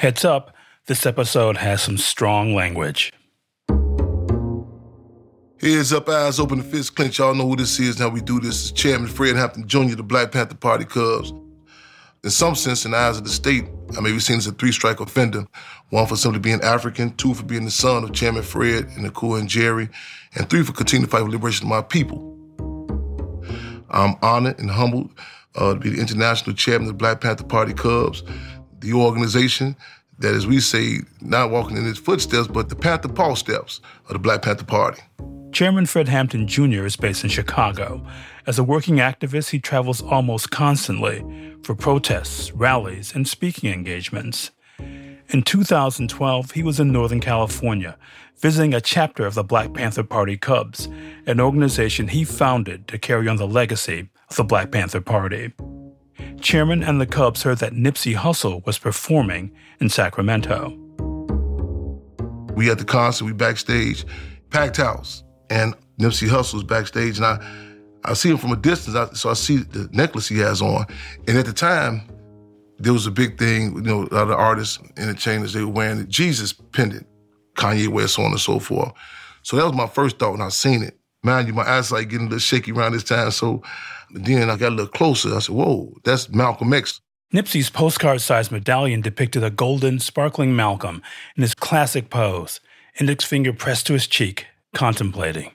Heads up, this episode has some strong language. Heads up, eyes open, the fist clench. Y'all know who this is and how we do this. It's Chairman Fred Hampton Jr., the Black Panther Party Cubs. In some sense, in the eyes of the state, I may be seen as a three-strike offender. One for simply being African, two for being the son of Chairman Fred and Akua Njeri, and three for continuing to fight for liberation of my people. I'm honored and humbled uh, to be the international chairman of the Black Panther Party Cubs, the organization that, as we say, not walking in its footsteps, but the Panther Paul steps of the Black Panther Party. Chairman Fred Hampton Jr. is based in Chicago. As a working activist, he travels almost constantly for protests, rallies, and speaking engagements. In 2012, he was in Northern California, visiting a chapter of the Black Panther Party Cubs, an organization he founded to carry on the legacy of the Black Panther Party. Chairman and the Cubs heard that Nipsey Hussle was performing in Sacramento. We at the concert, we backstage, packed house and Nipsey Hussle's backstage, and I, I see him from a distance, I, so I see the necklace he has on. And at the time, there was a big thing, you know, a lot of artists, entertainers, they were wearing the Jesus pendant, Kanye West, so on and so forth. So that was my first thought when I seen it. Mind you, my eyes like getting a little shaky around this time, so then I got a little closer. I said, whoa, that's Malcolm X. Nipsey's postcard-sized medallion depicted a golden, sparkling Malcolm in his classic pose, index finger pressed to his cheek, contemplating.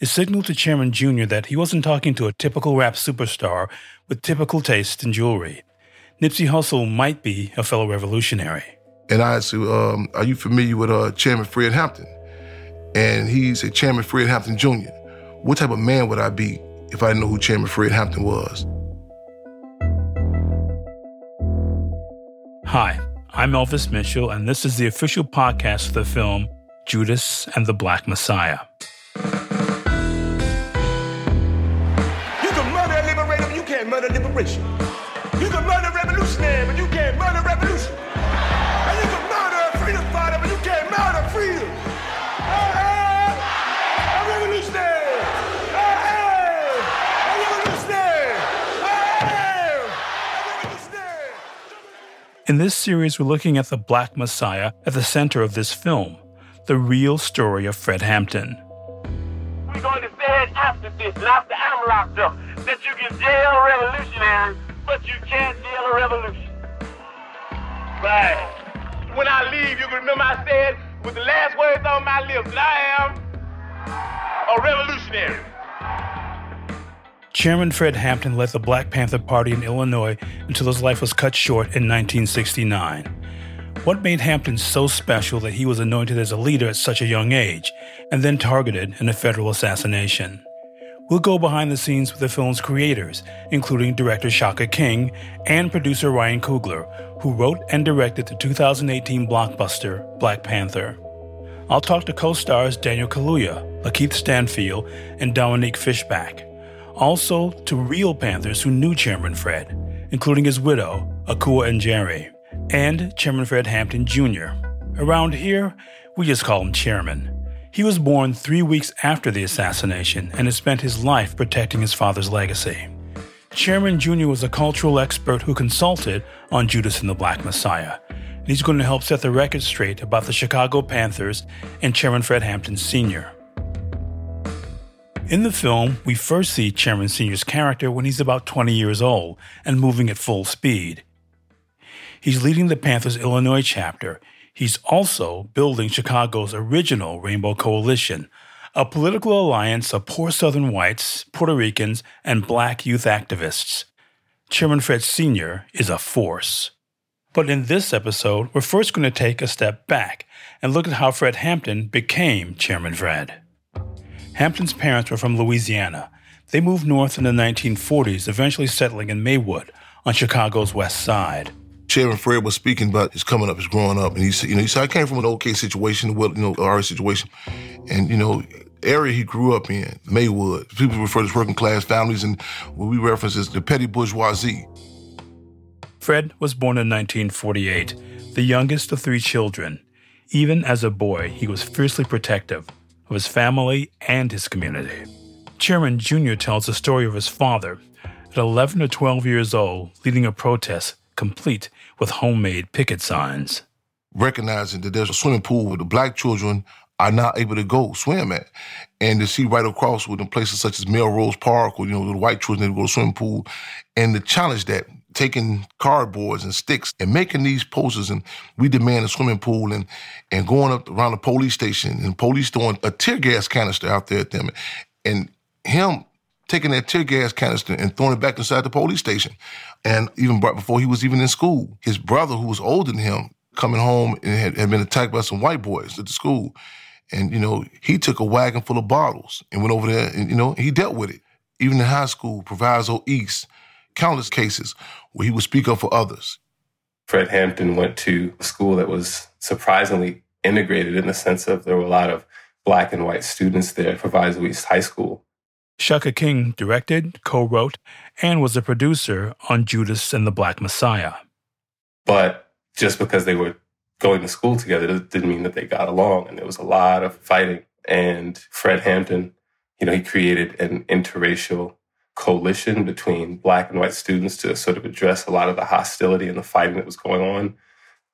It signaled to Chairman Jr. that he wasn't talking to a typical rap superstar with typical taste in jewelry. Nipsey Hussle might be a fellow revolutionary. And I said, um, Are you familiar with uh, Chairman Fred Hampton? And he said, Chairman Fred Hampton Jr. What type of man would I be if I didn't know who Chairman Fred Hampton was? Hi, I'm Elvis Mitchell, and this is the official podcast for the film Judas and the Black Messiah. You can murder a liberator, but you can't murder liberation. This series, we're looking at the Black Messiah at the center of this film the real story of Fred Hampton. We're going to say it after this, and after I'm locked up, that you can jail a revolutionary, but you can't jail a revolution. Right. When I leave, you can remember I said with the last words on my lips that I am a revolutionary. Chairman Fred Hampton led the Black Panther Party in Illinois until his life was cut short in 1969. What made Hampton so special that he was anointed as a leader at such a young age and then targeted in a federal assassination? We'll go behind the scenes with the film's creators, including director Shaka King and producer Ryan Coogler, who wrote and directed the 2018 blockbuster Black Panther. I'll talk to co stars Daniel Kaluuya, Lakeith Stanfield, and Dominique Fishback. Also to real Panthers who knew Chairman Fred, including his widow, Akua Njeri and Chairman Fred Hampton Jr. Around here, we just call him Chairman. He was born three weeks after the assassination and has spent his life protecting his father's legacy. Chairman Jr. was a cultural expert who consulted on Judas and the Black Messiah. And he's going to help set the record straight about the Chicago Panthers and Chairman Fred Hampton Sr. In the film, we first see Chairman Sr.'s character when he's about 20 years old and moving at full speed. He's leading the Panthers Illinois chapter. He's also building Chicago's original Rainbow Coalition, a political alliance of poor Southern whites, Puerto Ricans, and black youth activists. Chairman Fred Sr. is a force. But in this episode, we're first going to take a step back and look at how Fred Hampton became Chairman Fred. Hampton's parents were from Louisiana. They moved north in the 1940s, eventually settling in Maywood on Chicago's west side. Chairman Fred was speaking about his coming up, his growing up, and he said, you know, he said, I came from an okay situation, well, you know, our situation, and you know, area he grew up in, Maywood. People refer to as working class families, and what we reference as the petty bourgeoisie. Fred was born in 1948, the youngest of three children. Even as a boy, he was fiercely protective of his family and his community. Chairman Jr. tells the story of his father, at 11 or 12 years old, leading a protest complete with homemade picket signs. recognizing that there's a swimming pool where the black children are not able to go swim at. And to see right across with in places such as Melrose Park or, you know, the white children that go to swimming pool and to challenge that, taking cardboards and sticks and making these posters and we demand a swimming pool and and going up around the police station and police throwing a tear gas canister out there at them and him taking that tear gas canister and throwing it back inside the police station. And even before he was even in school, his brother, who was older than him, coming home and had, had been attacked by some white boys at the school. And, you know, he took a wagon full of bottles and went over there and, you know, he dealt with it. Even in high school, Proviso East, countless cases where he would speak up for others. Fred Hampton went to a school that was surprisingly integrated in the sense of there were a lot of black and white students there at Proviso East High School. Shaka King directed, co wrote, and was a producer on Judas and the Black Messiah. But just because they were going to school together didn't mean that they got along. And there was a lot of fighting. And Fred Hampton, you know, he created an interracial coalition between black and white students to sort of address a lot of the hostility and the fighting that was going on.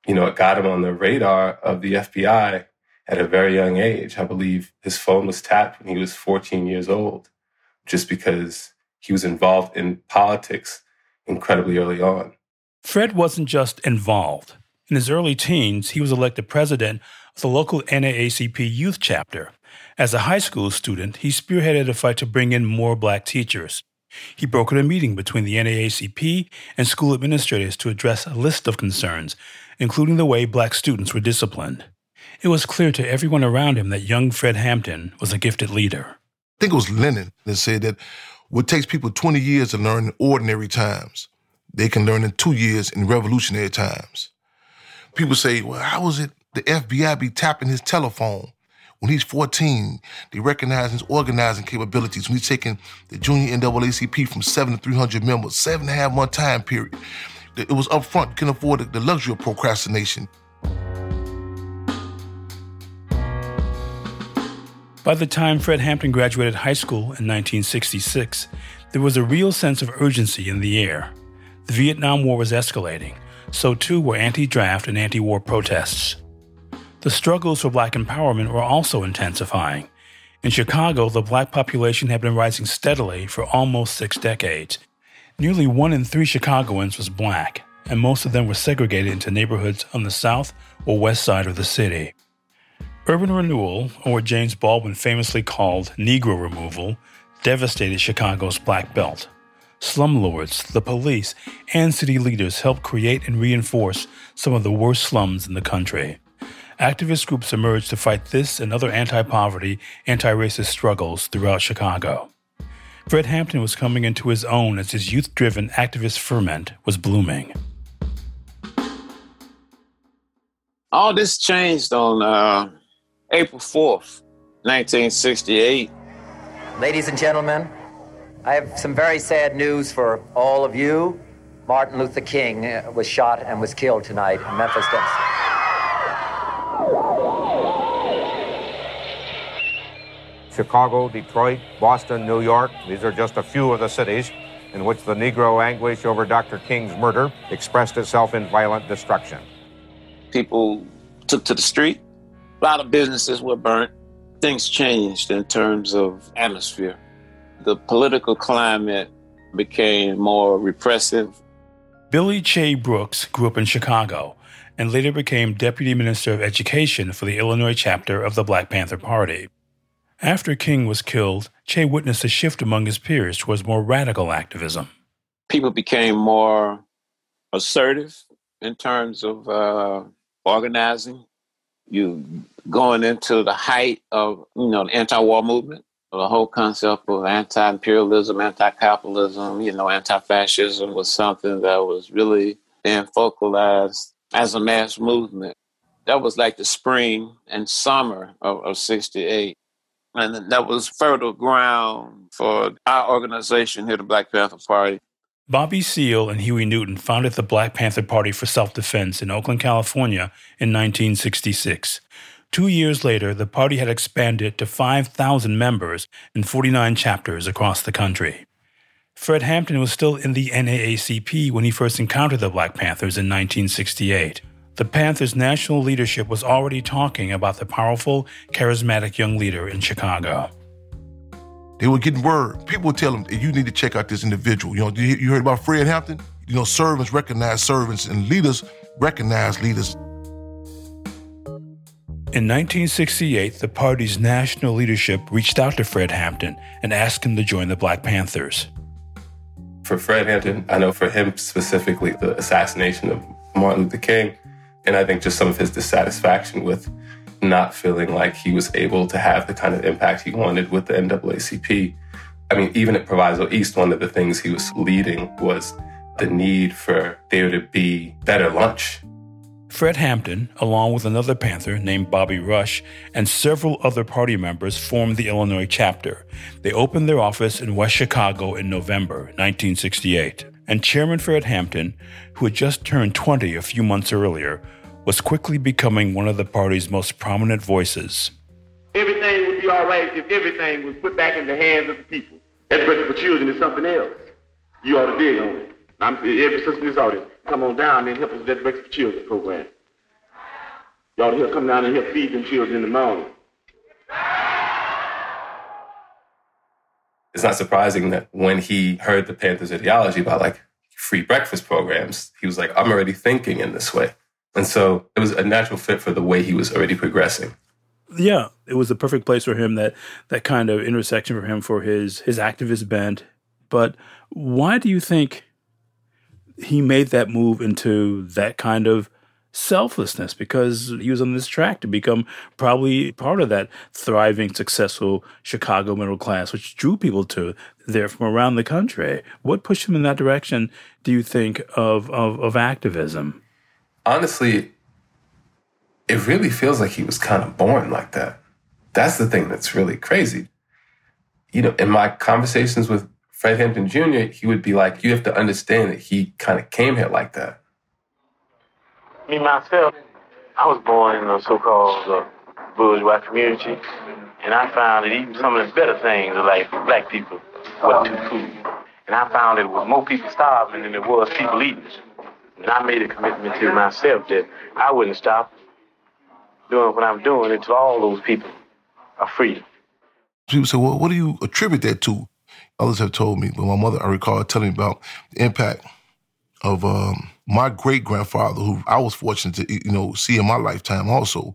You know, it got him on the radar of the FBI at a very young age. I believe his phone was tapped when he was 14 years old, just because he was involved in politics incredibly early on. Fred wasn't just involved. In his early teens, he was elected president of the local NAACP youth chapter. As a high school student, he spearheaded a fight to bring in more black teachers. He brokered a meeting between the NAACP and school administrators to address a list of concerns, including the way black students were disciplined. It was clear to everyone around him that young Fred Hampton was a gifted leader. I think it was Lenin that said that what takes people 20 years to learn in ordinary times, they can learn in two years in revolutionary times. People say, well, how was it the FBI be tapping his telephone? When he's 14, they recognize his organizing capabilities. When he's taking the junior NAACP from seven to 300 members, seven and a half month time period. It was upfront, couldn't afford the luxury of procrastination. By the time Fred Hampton graduated high school in 1966, there was a real sense of urgency in the air. The Vietnam War was escalating, so too were anti draft and anti war protests. The struggles for black empowerment were also intensifying. In Chicago, the black population had been rising steadily for almost six decades. Nearly one in three Chicagoans was black, and most of them were segregated into neighborhoods on the south or west side of the city. Urban renewal, or what James Baldwin famously called Negro removal, devastated Chicago's Black Belt. Slumlords, the police, and city leaders helped create and reinforce some of the worst slums in the country. Activist groups emerged to fight this and other anti poverty, anti racist struggles throughout Chicago. Fred Hampton was coming into his own as his youth driven activist ferment was blooming. All this changed on uh, April 4th, 1968. Ladies and gentlemen, I have some very sad news for all of you. Martin Luther King uh, was shot and was killed tonight in Memphis, Tennessee. Chicago, Detroit, Boston, New York. These are just a few of the cities in which the Negro anguish over Dr. King's murder expressed itself in violent destruction. People took to the street a lot of businesses were burnt. Things changed in terms of atmosphere. The political climate became more repressive. Billy Che Brooks grew up in Chicago and later became Deputy Minister of Education for the Illinois chapter of the Black Panther Party. After King was killed, Che witnessed a shift among his peers towards more radical activism. People became more assertive in terms of uh, organizing, you going into the height of you know the anti-war movement, the whole concept of anti-imperialism, anti-capitalism, you know, anti-fascism was something that was really being focalized as a mass movement. That was like the spring and summer of, of 68. And that was fertile ground for our organization here, the Black Panther Party, Bobby Seale and Huey Newton founded the Black Panther Party for Self Defense in Oakland, California in 1966. Two years later, the party had expanded to 5,000 members in 49 chapters across the country. Fred Hampton was still in the NAACP when he first encountered the Black Panthers in 1968. The Panthers' national leadership was already talking about the powerful, charismatic young leader in Chicago. They were getting word. People would tell them, you need to check out this individual. You know, you heard about Fred Hampton? You know, servants recognize servants and leaders recognize leaders. In 1968, the party's national leadership reached out to Fred Hampton and asked him to join the Black Panthers. For Fred Hampton, I know for him specifically, the assassination of Martin Luther King, and I think just some of his dissatisfaction with not feeling like he was able to have the kind of impact he wanted with the NAACP. I mean, even at Proviso East, one of the things he was leading was the need for there to be better lunch. Fred Hampton, along with another Panther named Bobby Rush and several other party members, formed the Illinois chapter. They opened their office in West Chicago in November 1968. And Chairman Fred Hampton, who had just turned 20 a few months earlier, was quickly becoming one of the party's most prominent voices. Everything would be all right if everything was put back in the hands of the people. Breakfast for children is something else. You ought to dig on it. I'm every sister in this audience, come on down and help us with that breakfast for children program. To help come down and help feed them children in the morning. It's not surprising that when he heard the Panthers' ideology about like free breakfast programs, he was like, I'm already thinking in this way. And so it was a natural fit for the way he was already progressing. Yeah, it was the perfect place for him that that kind of intersection for him for his his activist bent. But why do you think he made that move into that kind of selflessness because he was on this track to become probably part of that thriving, successful Chicago middle class, which drew people to there from around the country. What pushed him in that direction, do you think, of, of, of activism? honestly, it really feels like he was kind of born like that. That's the thing that's really crazy. You know, in my conversations with Fred Hampton Jr., he would be like, you have to understand that he kind of came here like that. Me, myself, I was born in a so called uh, bourgeois community, and I found that even some of the better things of life for black people wasn't too food. And I found that there was more people starving than there was people eating. And I made a commitment to myself that I wouldn't stop doing what I'm doing until all those people are free. People say, well, what do you attribute that to? Others have told me, but my mother, I recall telling me about the impact of um, my great grandfather, who I was fortunate to, you know, see in my lifetime also,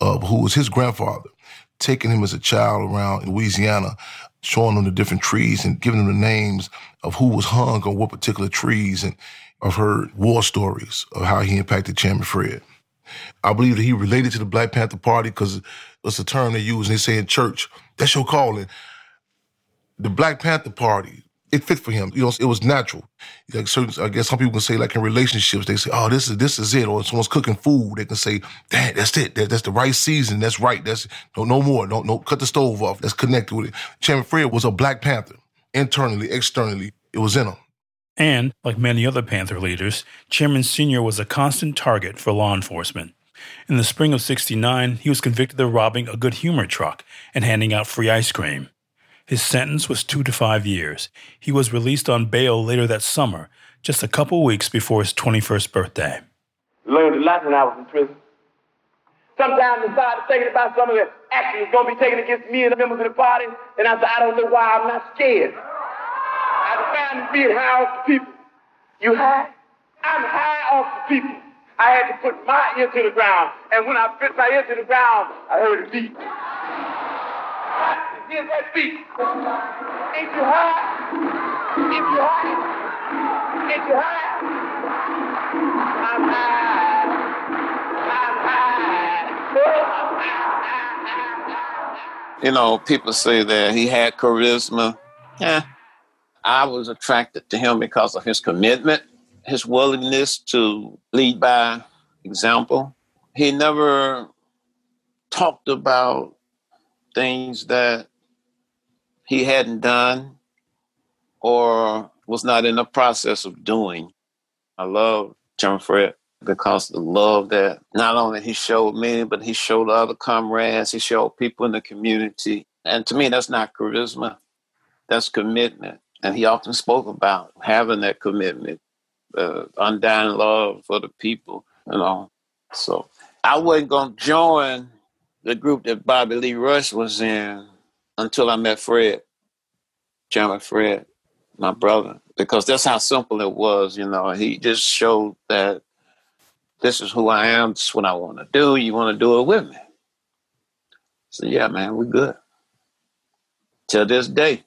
uh, who was his grandfather, taking him as a child around Louisiana, showing him the different trees and giving him the names of who was hung on what particular trees. And I've heard war stories of how he impacted Chairman Fred. I believe that he related to the Black Panther Party because it's a term they use and they say in church, that's your calling. The Black Panther Party, it fit for him. You know, it was natural. Like certain, I guess some people can say, like in relationships, they say, "Oh, this is this is it." Or someone's cooking food, they can say, "That that's it. That, that's the right season. That's right. That's no no more. Don't no cut the stove off. That's connected with it." Chairman Fred was a Black Panther, internally, externally. It was in him. And, like many other Panther leaders, Chairman Sr. was a constant target for law enforcement. In the spring of 69, he was convicted of robbing a good humor truck and handing out free ice cream. His sentence was two to five years. He was released on bail later that summer, just a couple weeks before his 21st birthday. Learned a lot when I was in prison. Sometimes I started thinking about some of the actions going to be taken against me and the members of the party, and I said, I don't know why I'm not scared. I defined being high off the people. You high? I'm high off the people. I had to put my ear to the ground, and when I put my ear to the ground, I heard a beat. That beat. You high? If you high, you high? I'm high. I'm high. You know, people say that he had charisma. Yeah. I was attracted to him because of his commitment, his willingness to lead by example. He never talked about things that he hadn't done or was not in the process of doing. I love John Fred because the love that not only he showed me, but he showed other comrades, he showed people in the community. And to me, that's not charisma, that's commitment. And he often spoke about having that commitment, uh, undying love for the people, you know. So I wasn't going to join the group that Bobby Lee Rush was in until I met Fred, Chairman Fred, my brother, because that's how simple it was. You know, he just showed that this is who I am. This is what I want to do. You want to do it with me? So yeah, man, we're good till this day.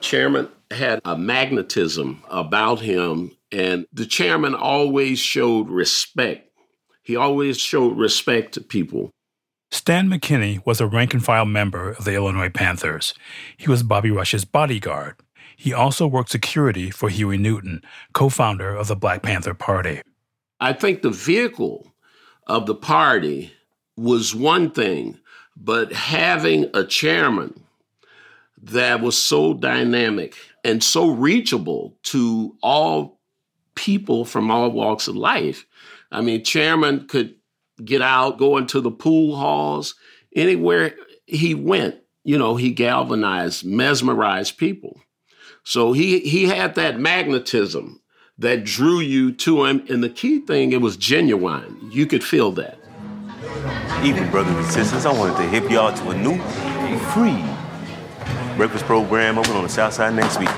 Chairman had a magnetism about him, and the chairman always showed respect. He always showed respect to people. Stan McKinney was a rank and file member of the Illinois Panthers. He was Bobby Rush's bodyguard. He also worked security for Huey Newton, co founder of the Black Panther Party. I think the vehicle of the party was one thing, but having a chairman that was so dynamic and so reachable to all people from all walks of life. I mean, chairman could get out, go into the pool halls, anywhere he went, you know, he galvanized, mesmerized people. So he he had that magnetism that drew you to him. And the key thing, it was genuine. You could feel that. Even brothers and sisters, I wanted to hip y'all to a new, free breakfast program open on the South Side next week.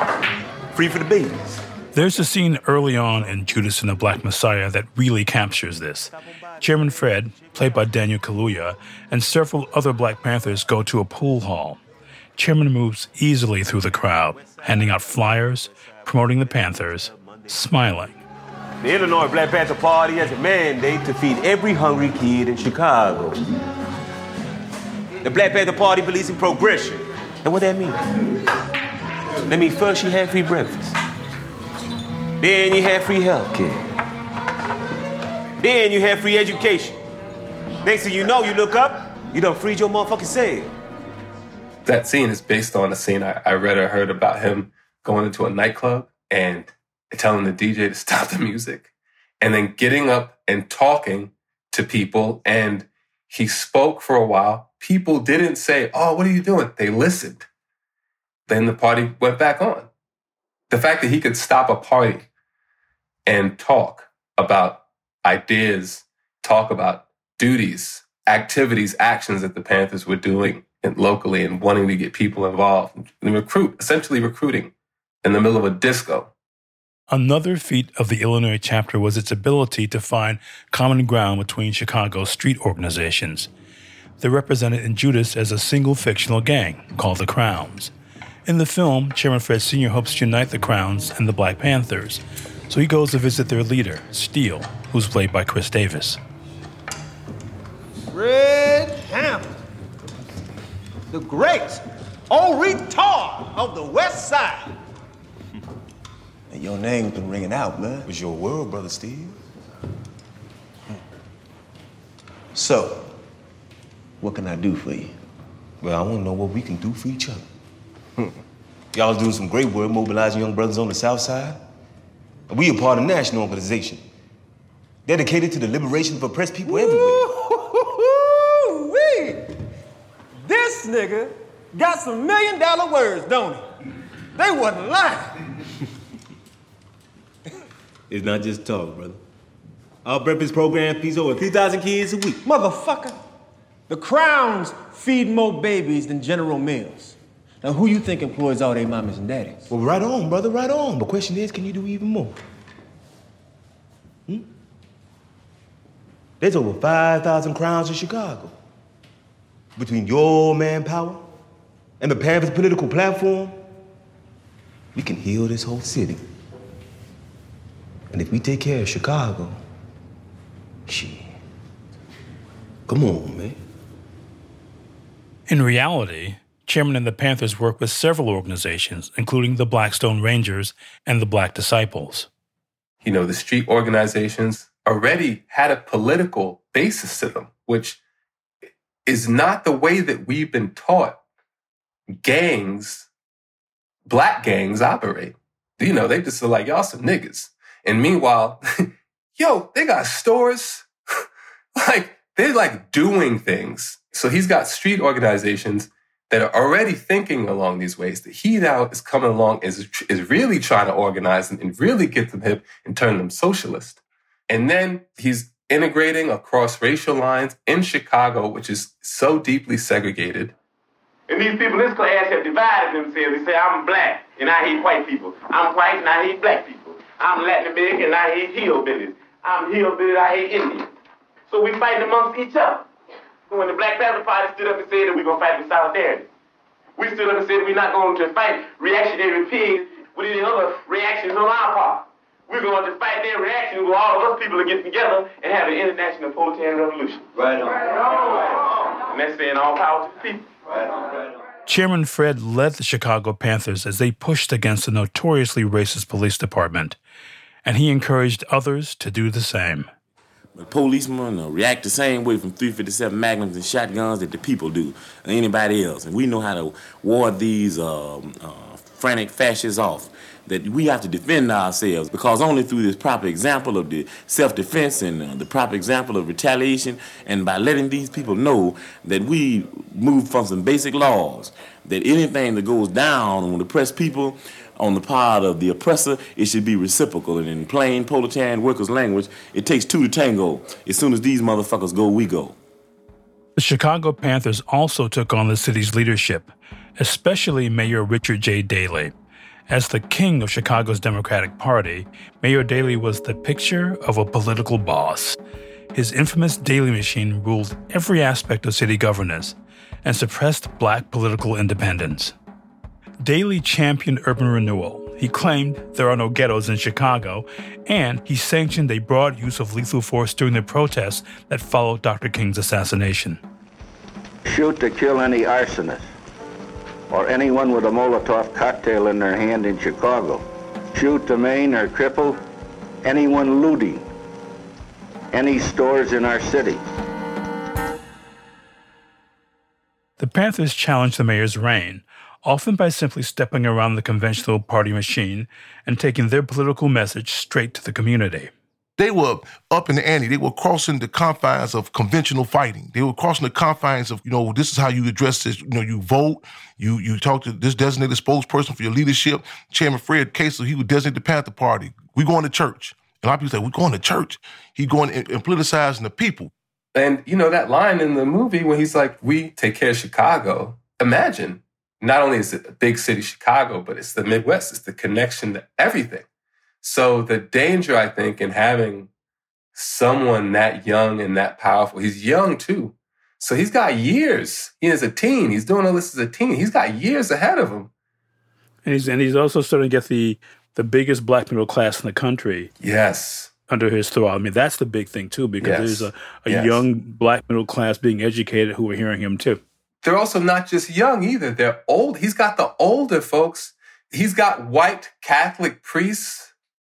Free for the babies. There's a scene early on in Judas and the Black Messiah that really captures this. Chairman Fred, played by Daniel Kaluuya, and several other Black Panthers go to a pool hall. Chairman moves easily through the crowd, handing out flyers, promoting the Panthers, smiling. The Illinois Black Panther Party has a mandate to feed every hungry kid in Chicago. The Black Panther Party believes in progression. And what that mean? That means first you have free breakfast. Then you have free health care. Then you have free education. Next thing you know, you look up, you done freed your motherfucking self. That scene is based on a scene I, I read or heard about him going into a nightclub and telling the DJ to stop the music and then getting up and talking to people. And he spoke for a while. People didn't say, Oh, what are you doing? They listened. Then the party went back on. The fact that he could stop a party and talk about ideas, talk about duties, activities, actions that the Panthers were doing locally and wanting to get people involved and recruit, essentially recruiting in the middle of a disco. Another feat of the Illinois chapter was its ability to find common ground between Chicago's street organizations. They're represented in Judas as a single fictional gang called the Crowns. In the film, Chairman Fred Sr. hopes to unite the Crowns and the Black Panthers, so he goes to visit their leader, Steele, who's played by Khris Davis. Fred Hampton, the great old retard of the West Side. And your name's been ringing out, man. It was your world, brother Steve. So, what can I do for you? Well, I want to know what we can do for each other. Y'all doing some great work mobilizing young brothers on the South Side. And we are part of a national organization dedicated to the liberation of oppressed people everywhere. Woo-wee. This nigga got some million dollar words, don't he? They wasn't lying. It's not just talk, brother. Our breakfast program feeds over 3,000 kids a week. Motherfucker, the Crowns feed more babies than General Mills. Now, who you think employs all their mamas and daddies? Well, right on, brother, right on. The question is, can you do even more? There's over 5,000 crowns in Chicago. Between your manpower and the Panthers' political platform, we can heal this whole city. And if we take care of Chicago, shit. Come on, man. In reality, Chairman and the Panthers work with several organizations, including the Blackstone Rangers and the Black Disciples. You know, the street organizations already had a political basis to them, which is not the way that we've been taught gangs, black gangs operate. You know, they just are like, y'all some niggas. And meanwhile, yo, they got stores. like, they're like doing things. So he's got street organizations that are already thinking along these ways that he now is coming along is, is really trying to organize them and really get them hip and turn them socialist. And then he's integrating across racial lines in Chicago, which is so deeply segregated. And these people in this class have divided themselves. They say, I'm black and I hate white people. I'm white and I hate black people. I'm Latin American and I hate hillbillies. I'm hillbilly I hate Indians. So we fighting amongst each other. When the Black Panther Party stood up and said that we're going to fight with solidarity. We stood up and said we're not going to fight reactionary pigs with any other reactions on our part. We're going to fight their reaction where all of us people to get together and have an international proletarian revolution. Right on. Right on. And that's saying all power to the people. Right on. Right on. Chairman Fred led the Chicago Panthers as they pushed against the notoriously racist police department, and he encouraged others to do the same. The policemen uh, react the same way from 357 Magnums and shotguns that the people do, or anybody else. And we know how to ward these uh, uh, frantic fascists off. That we have to defend ourselves because only through this proper example of the self-defense and uh, the proper example of retaliation, and by letting these people know that we move from some basic laws, that anything that goes down on oppressed people on the part of the oppressor, it should be reciprocal. And in plain proletarian workers' language, it takes two to tango. As soon as these motherfuckers go, we go. The Chicago Panthers also took on the city's leadership, especially Mayor Richard J. Daley. As the king of Chicago's Democratic Party, Mayor Daley was the picture of a political boss. His infamous Daley machine ruled every aspect of city governance and suppressed black political independence. Daley championed urban renewal. He claimed there are no ghettos in Chicago, and he sanctioned a broad use of lethal force during the protests that followed Dr. King's assassination. Shoot to kill any arsonist or anyone with a Molotov cocktail in their hand in Chicago. Shoot to maim or cripple anyone looting any stores in our city. The Panthers challenged the mayor's reign, often by simply stepping around the conventional party machine and taking their political message straight to the community. They were up in the ante. They were crossing the confines of conventional fighting. They were crossing the confines of, you know, this is how you address this. You know, you vote, you you talk to this designated spokesperson for your leadership. Chairman Fred Kessler, he would designate the Panther Party. We going to church. And a lot of people say, we going to church. He going and, and politicizing the people. And, you know, that line in the movie when he's like, we take care of Chicago. Imagine not only is it a big city, Chicago, but it's the Midwest. It's the connection to everything. So the danger, I think, in having someone that young and that powerful, he's young too. So he's got years. He is a teen. He's doing all this as a teen. He's got years ahead of him. And he's and he's also starting to get the the biggest black middle class in the country. Yes. Under his throw. I mean, that's the big thing too, because yes. there's a, a yes. young black middle class being educated who are hearing him too. They're also not just young either. They're old. He's got the older folks. He's got white Catholic priests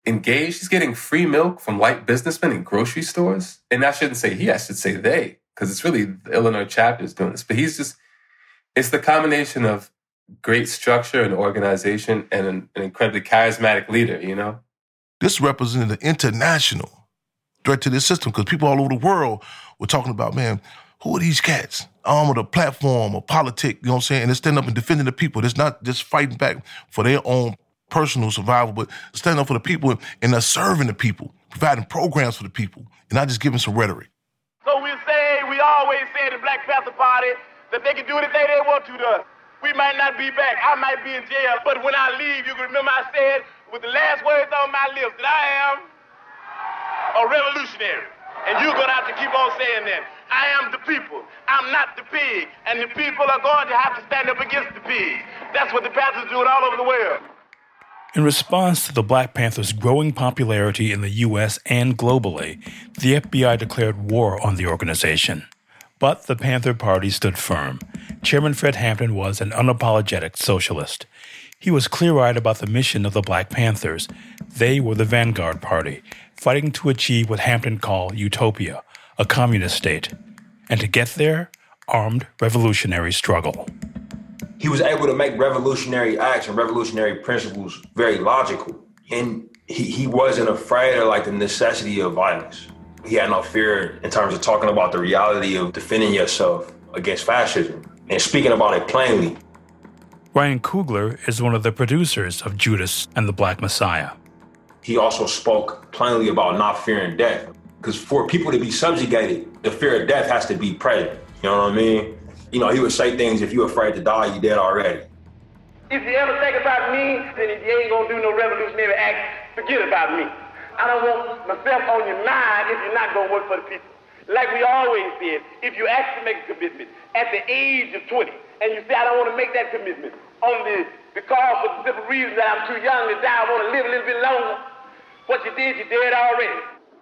engaged. He's getting free milk from white businessmen in grocery stores. And I shouldn't say he, I should say they, because it's really the Illinois chapter is doing this. But he's just, it's the combination of great structure and organization and an, an incredibly charismatic leader, you know? This represented an international threat to this system because people all over the world were talking about, man, who are these cats? arm of a platform or politic, you know what I'm saying? And they're standing up and defending the people. It's not just fighting back for their own personal survival, but standing up for the people and they're serving the people, providing programs for the people, and not just giving some rhetoric. So we say, we always say the Black Panther Party that they can do anything they want to to us. We might not be back. I might be in jail, but when I leave, you can remember I said with the last words on my lips that I am a revolutionary. And you're going to have to keep on saying that. I am the people. I'm not the pig. And the people are going to have to stand up against the pigs. That's what the are doing all over the world. In response to the Black Panthers' growing popularity in the U.S. and globally, the FBI declared war on the organization. But the Panther Party stood firm. Chairman Fred Hampton was an unapologetic socialist. He was clear eyed about the mission of the Black Panthers. They were the vanguard party, fighting to achieve what Hampton called utopia, a communist state, and to get there, armed revolutionary struggle. He was able to make revolutionary acts and revolutionary principles very logical. And he, he wasn't afraid of like the necessity of violence. He had no fear in terms of talking about the reality of defending yourself against fascism and speaking about it plainly. Ryan Coogler is one of the producers of Judas and the Black Messiah. He also spoke plainly about not fearing death Because for people to be subjugated, the fear of death has to be present. You know what I mean? You know, he would say things, if you're afraid to die, you're dead already. If you ever think about me, then if you ain't gonna do no revolutionary act, forget about me. I don't want myself on your mind if you're not gonna work for the people. Like we always said, if you actually make a commitment at the age of 20, and you say, I don't want to make that commitment, only because for the simple reason that I'm too young to die, I want to live a little bit longer, what you did, you did already.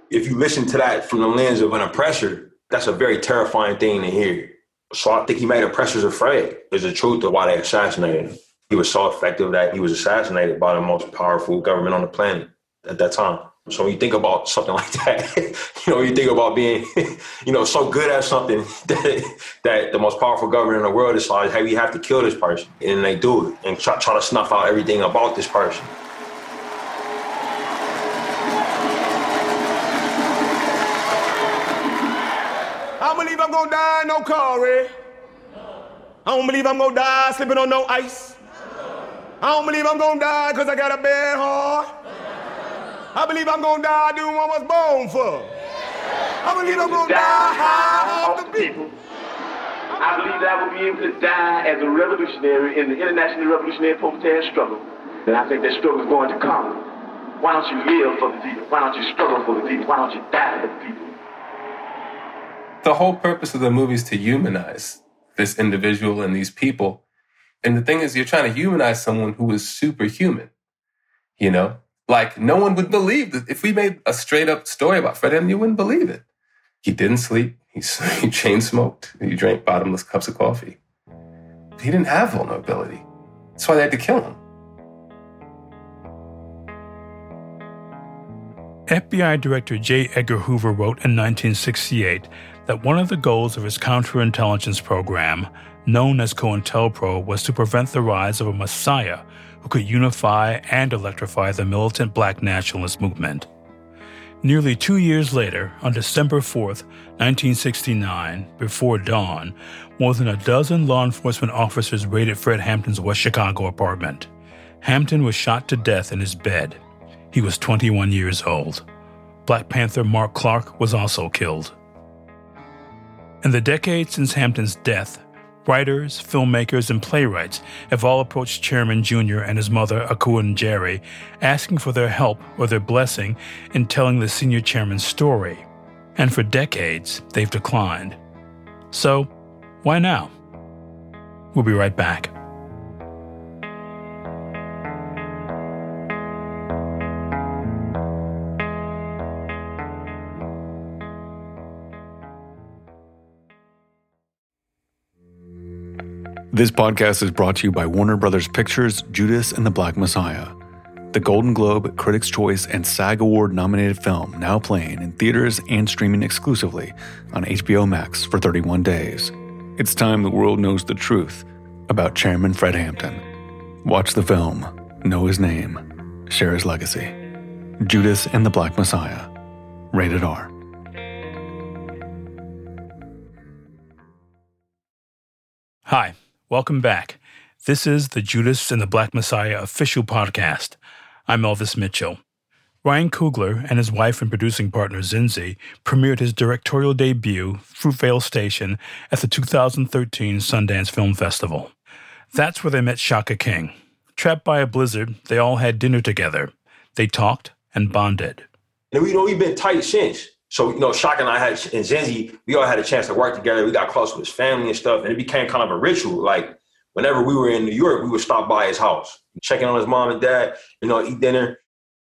If you listen to that from the lens of an oppressor, that's a very terrifying thing to hear. So I think he made oppressors afraid. Is the truth of why they assassinated him. He was so effective that he was assassinated by the most powerful government on the planet at that time. So when you think about something like that, you know, you think about being, you know, so good at something that, that the most powerful government in the world decides, hey, we have to kill this person. And they do it and try, try to snuff out everything about this person. I'm gonna die in no car, Red. I don't believe I'm gonna die slipping on no ice. I don't believe I'm gonna die because I got a bad heart. I believe I'm gonna die doing what I was born for. I believe I'm gonna die high off the people. I believe that I will be able to die as a revolutionary in the international revolutionary proletarian struggle. And I think that struggle is going to come. Why don't you live for the people? Why don't you struggle for the people? Why don't you die for the people? The whole purpose of the movie is to humanize this individual and these people. And the thing is, you're trying to humanize someone who is superhuman. You know, like no one would believe that if we made a straight up story about Fred Hampton, you wouldn't believe it. He didn't sleep. He, he chain smoked. He drank bottomless cups of coffee. He didn't have vulnerability. That's why they had to kill him. FBI Director J. Edgar Hoover wrote in 1968 that one of the goals of his counterintelligence program, known as COINTELPRO, was to prevent the rise of a messiah who could unify and electrify the militant black nationalist movement. Nearly two years later, on December 4, 1969, before dawn, more than a dozen law enforcement officers raided Fred Hampton's West Chicago apartment. Hampton was shot to death in his bed. He was 21 years old. Black Panther Mark Clark was also killed. In the decades since Hampton's death, writers, filmmakers, and playwrights have all approached Chairman Jr. and his mother, Akua Njeri, asking for their help or their blessing in telling the senior chairman's story. And for decades, they've declined. So, why now? We'll be right back. This podcast is brought to you by Warner Brothers Pictures' Judas and the Black Messiah, the Golden Globe, Critics' Choice, and SAG Award nominated film now playing in theaters and streaming exclusively on HBO Max for 31 days. It's time the world knows the truth about Chairman Fred Hampton. Watch the film, know his name, share his legacy. Judas and the Black Messiah. Rated R. Hi, welcome back. This is the Judas and the Black Messiah official podcast. I'm Elvis Mitchell. Ryan Coogler and his wife and producing partner Zinzi premiered his directorial debut, Fruitvale Station, at the 2013 Sundance Film Festival. That's where they met Shaka King. Trapped by a blizzard, they all had dinner together. They talked and bonded. And we you know we've been tight since. So, you know, Shaka and I had and Zinzi, we all had a chance to work together. We got close with his family and stuff, and it became kind of a ritual. Like whenever we were in New York, we would stop by his house, checking on his mom and dad, you know, eat dinner.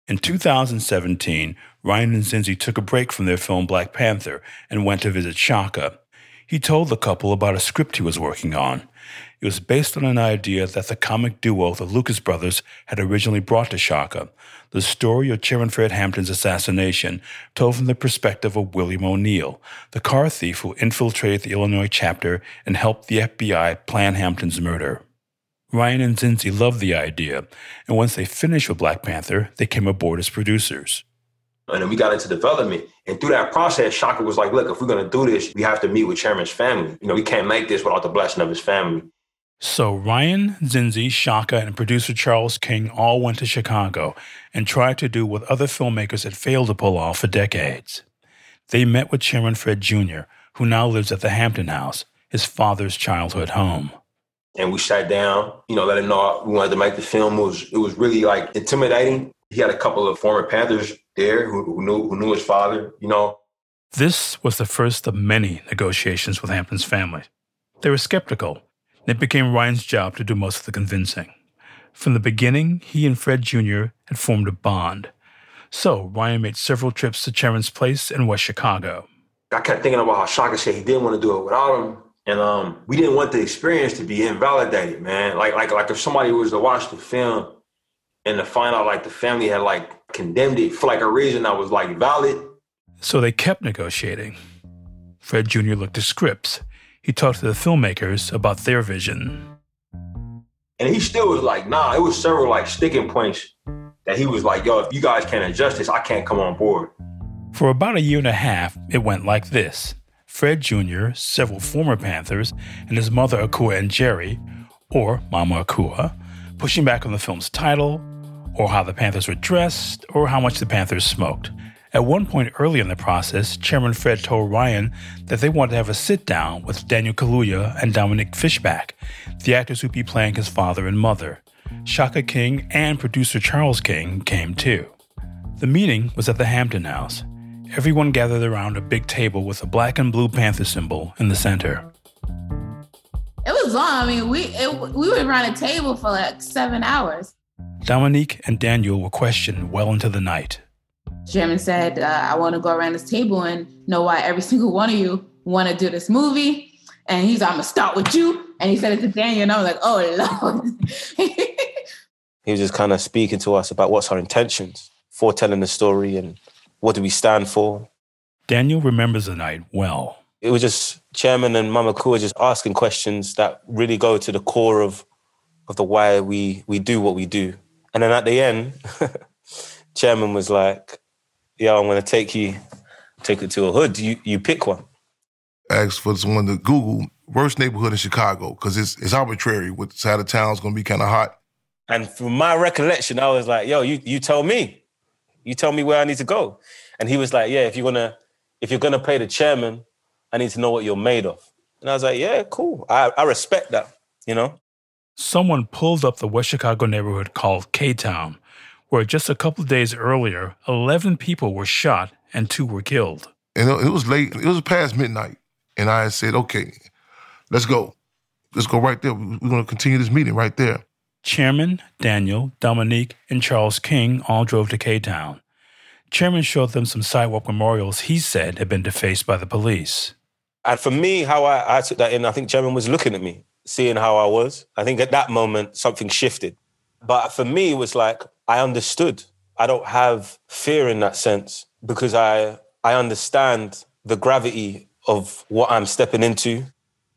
In 2017, Ryan and Zinzi took a break from their film Black Panther and went to visit Shaka. He told the couple about a script he was working on. It was based on an idea that the comic duo, the Lucas brothers, had originally brought to Shaka. The story of Chairman Fred Hampton's assassination, told from the perspective of William O'Neal, the car thief who infiltrated the Illinois chapter and helped the FBI plan Hampton's murder. Ryan and Zinzi loved the idea, and once they finished with Black Panther, they came aboard as producers. And then we got into development. And through that process, Shaka was like, look, if we're going to do this, we have to meet with Chairman's family. You know, we can't make this without the blessing of his family. So Ryan, Zinzi, Shaka, and producer Charles King all went to Chicago and tried to do what other filmmakers had failed to pull off for decades. they met with Chairman Fred Jr., who now lives at the Hampton House, his father's childhood home. And we sat down, you know, let him know we wanted to make the film. It was it was really like intimidating. He had a couple of former Panthers there who, who knew who knew his father, you know. This was the first of many negotiations with Hampton's family. They were skeptical. It became Ryan's job to do most of the convincing. From the beginning, he and Fred Jr. had formed a bond. So Ryan made several trips to Chairman's place in West Chicago. I kept thinking about how Shaka said he didn't want to do it without him. And um, we didn't want the experience to be invalidated, man. Like, like, like if somebody was to watch the film and to find out like the family had like condemned it for like a reason that was like valid. So they kept negotiating. Fred Jr. looked at scripts. He talked to the filmmakers about their vision. And he still was like, nah, it was several like sticking points that he was like, yo, if you guys can't adjust this, I can't come on board. For about a year and a half, it went like this Fred Jr., several former Panthers, and his mother Akua Njeri, or Mama Akua, pushing back on the film's title, or how the Panthers were dressed, or how much the Panthers smoked. At one point early in the process, Chairman Fred told Ryan that they wanted to have a sit down with Daniel Kaluuya and Dominique Fishback, the actors who'd be playing his father and mother. Shaka King and producer Charles King came too. The meeting was at the Hampton House. Everyone gathered around a big table with a black and blue panther symbol in the center. It was long. I mean, we it, we were around a table for like seven hours. Dominique and Daniel were questioned well into the night. Chairman said, uh, "I want to go around this table and know why every single one of you want to do this movie." And he's, like, "I'm gonna start with you." And he said it to Daniel, and I was like, "Oh Lord." he was just kind of speaking to us about what's our intentions for telling the story and what do we stand for. Daniel remembers the night well. It was just Chairman and Mama Akua just asking questions that really go to the core of of the why we we do what we do. And then at the end, Chairman was like, "Yo, I'm gonna take you, take it to a hood. You you pick one." Asked for someone to Google worst neighborhood in Chicago because it's it's arbitrary. What side of town's gonna be kind of hot. And from my recollection, I was like, "Yo, you you tell me, you tell me where I need to go." And he was like, "Yeah, if you're gonna if you're gonna pay the chairman, I need to know what you're made of." And I was like, "Yeah, cool. I, I respect that." You know. Someone pulled up the West Chicago neighborhood called K Town, where just a couple of days earlier, 11 people were shot and two were killed. And it was late. It was past midnight, and I said, "Okay, let's go. Let's go right there. We're going to continue this meeting right there." Chairman, Daniel, Dominique, and Charles King all drove to K Town. Chairman showed them some sidewalk memorials he said had been defaced by the police. And for me, how I, I took that in, I think Chairman was looking at me, seeing how I was. I think at that moment, something shifted. But for me, it was like, I understood. I don't have fear in that sense because I, I understand the gravity of what I'm stepping into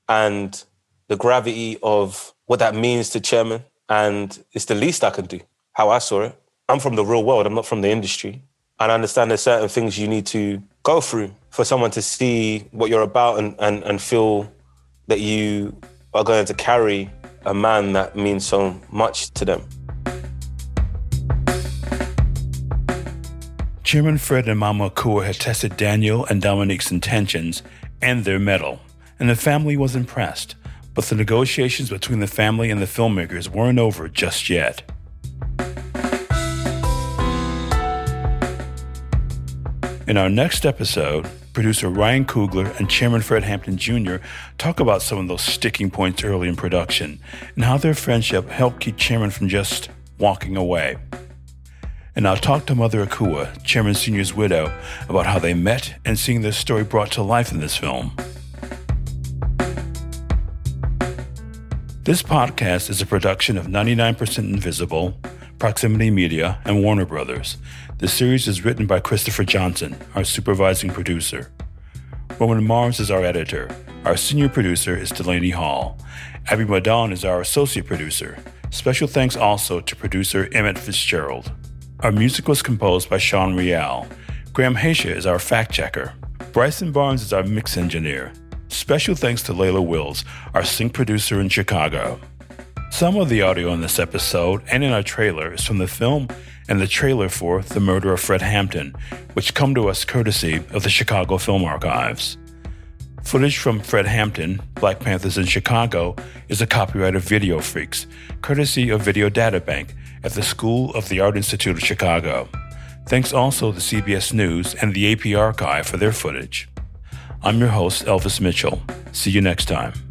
and the gravity of what that means to Chairman. And it's the least I can do, how I saw it. I'm from the real world, I'm not from the industry. And I understand there's certain things you need to go through for someone to see what you're about and, and, and feel that you are going to carry a man that means so much to them. Chairman Fred and Mama Akua had tested Daniel and Dominique's intentions and their mettle, and the family was impressed. But the negotiations between the family and the filmmakers weren't over just yet. In our next episode, producer Ryan Coogler and Chairman Fred Hampton Jr. talk about some of those sticking points early in production and how their friendship helped keep Chairman from just walking away. And I'll talk to Mother Akua, Chairman Sr.'s widow, about how they met and seeing their story brought to life in this film. This podcast is a production of 99% Invisible, Proximity Media, and Warner Brothers. The series is written by Christopher Johnson, our supervising producer. Roman Mars is our editor. Our senior producer is Delaney Hall. Abby Madan is our associate producer. Special thanks also to producer Emmett Fitzgerald. Our music was composed by Sean Real. Graham Hacia is our fact checker. Bryson Barnes is our mix engineer. Special thanks to Layla Wills, our sync producer in Chicago. Some of the audio in this episode and in our trailer is from the film and the trailer for The Murder of Fred Hampton, which come to us courtesy of the Chicago Film Archives. Footage from Fred Hampton, Black Panthers in Chicago, is a copyright of Videofreex, courtesy of Video Data Bank at the School of the Art Institute of Chicago. Thanks also to CBS News and the AP Archive for their footage. I'm your host, Elvis Mitchell. See you next time.